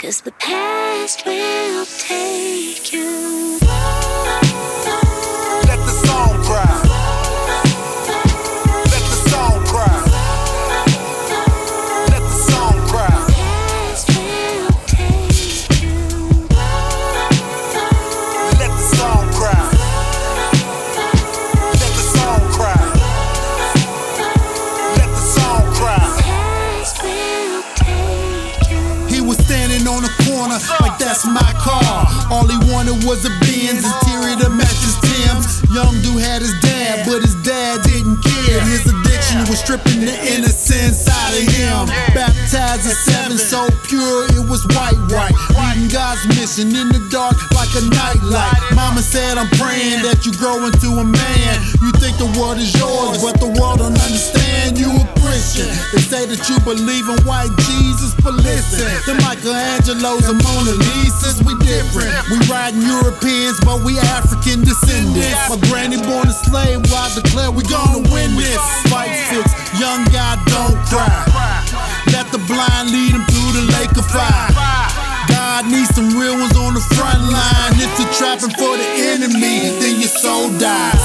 Cause the past will take you. All he wanted was a Benz, interior to match his Tim's. Young dude had his dad, but his dad didn't care. His addiction was stripping the innocence out of him. Baptized at seven, so pure it was white, white. Leading God's mission in the dark like a nightlight. Mama said, I'm praying that you grow into a man. You think the world is yours, but the world don't understand you a Christian. They say that you believe in white Jesus, but listen, the Michelangelos and Mona Lisas, we different. We riding Europeans, but we African descendants. My granny born a slave, well, I declare we gonna win this. Fight fix, young guy, don't cry. Let the blind lead him through the lake of fire. God needs some real ones on the front line. If you're trapping for the enemy, then your soul dies.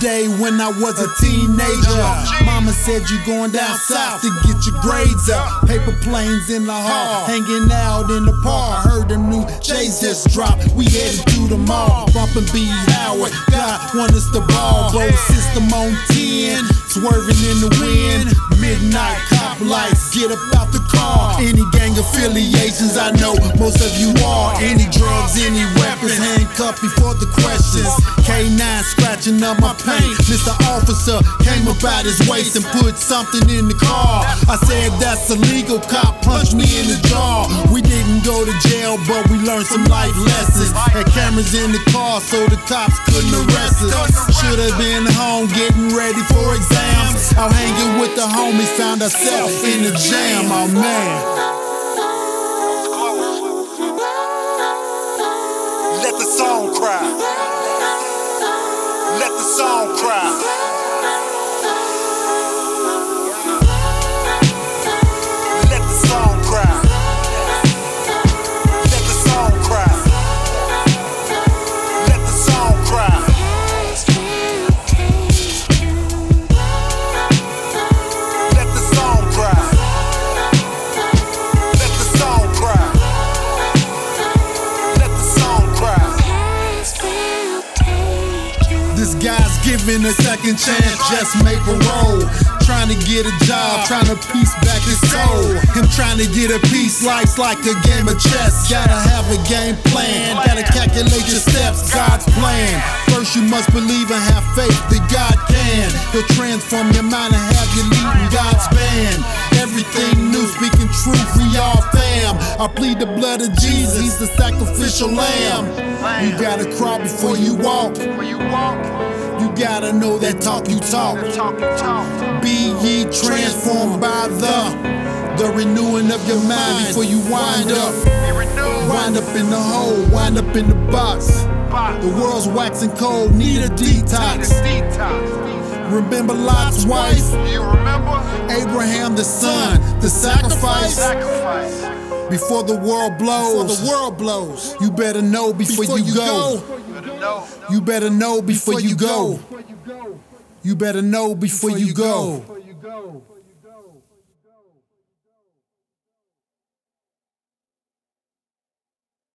Day when I was a teenager, Mama said you going down south to get your grades up. Paper planes in the hall, hanging out in the park. Heard the new J's just dropped. We headed to the mall, bumping B Howard. God want us to ball, bro. System on 10, swerving in the wind. Midnight cop lights, get up out the car. Any affiliations, I know most of you are. Any drugs, any weapons, handcuffed before the questions. K9 scratching up my paint. Mr. Officer came about his waist and put something in the car. I said that's illegal. Cop punched me in the jaw. We didn't go to jail, but we learned some life lessons. Had cameras in the car, so the cops couldn't arrest us. Should have been home getting ready for exams. Out hanging with the homies, found ourselves in the jam. Oh man. Song cry. Let the song cry. Giving a second chance, just make a roll. Trying to get a job, trying to piece back his soul. Him trying to get a piece, life's like a game of chess. Gotta have a game plan, gotta calculate your steps, God's plan. First, you must believe and have faith that God can. He'll transform your mind and have you leading God's band. Everything new, speaking truth, we all fam. I plead the blood of Jesus, He's the sacrificial lamb. You gotta crawl before you walk. You gotta know that talk you talk. talk you talk. Be ye transformed by the the renewing of your mind before you wind up. Wind up in the hole, wind up in the box. The world's waxing cold, need a detox. Remember Lot's wife, You remember? Abraham the son, the sacrifice. Before the world blows, before the world blows, you better know before, you, go. Better know. You better know before, you go. You better know before, you go.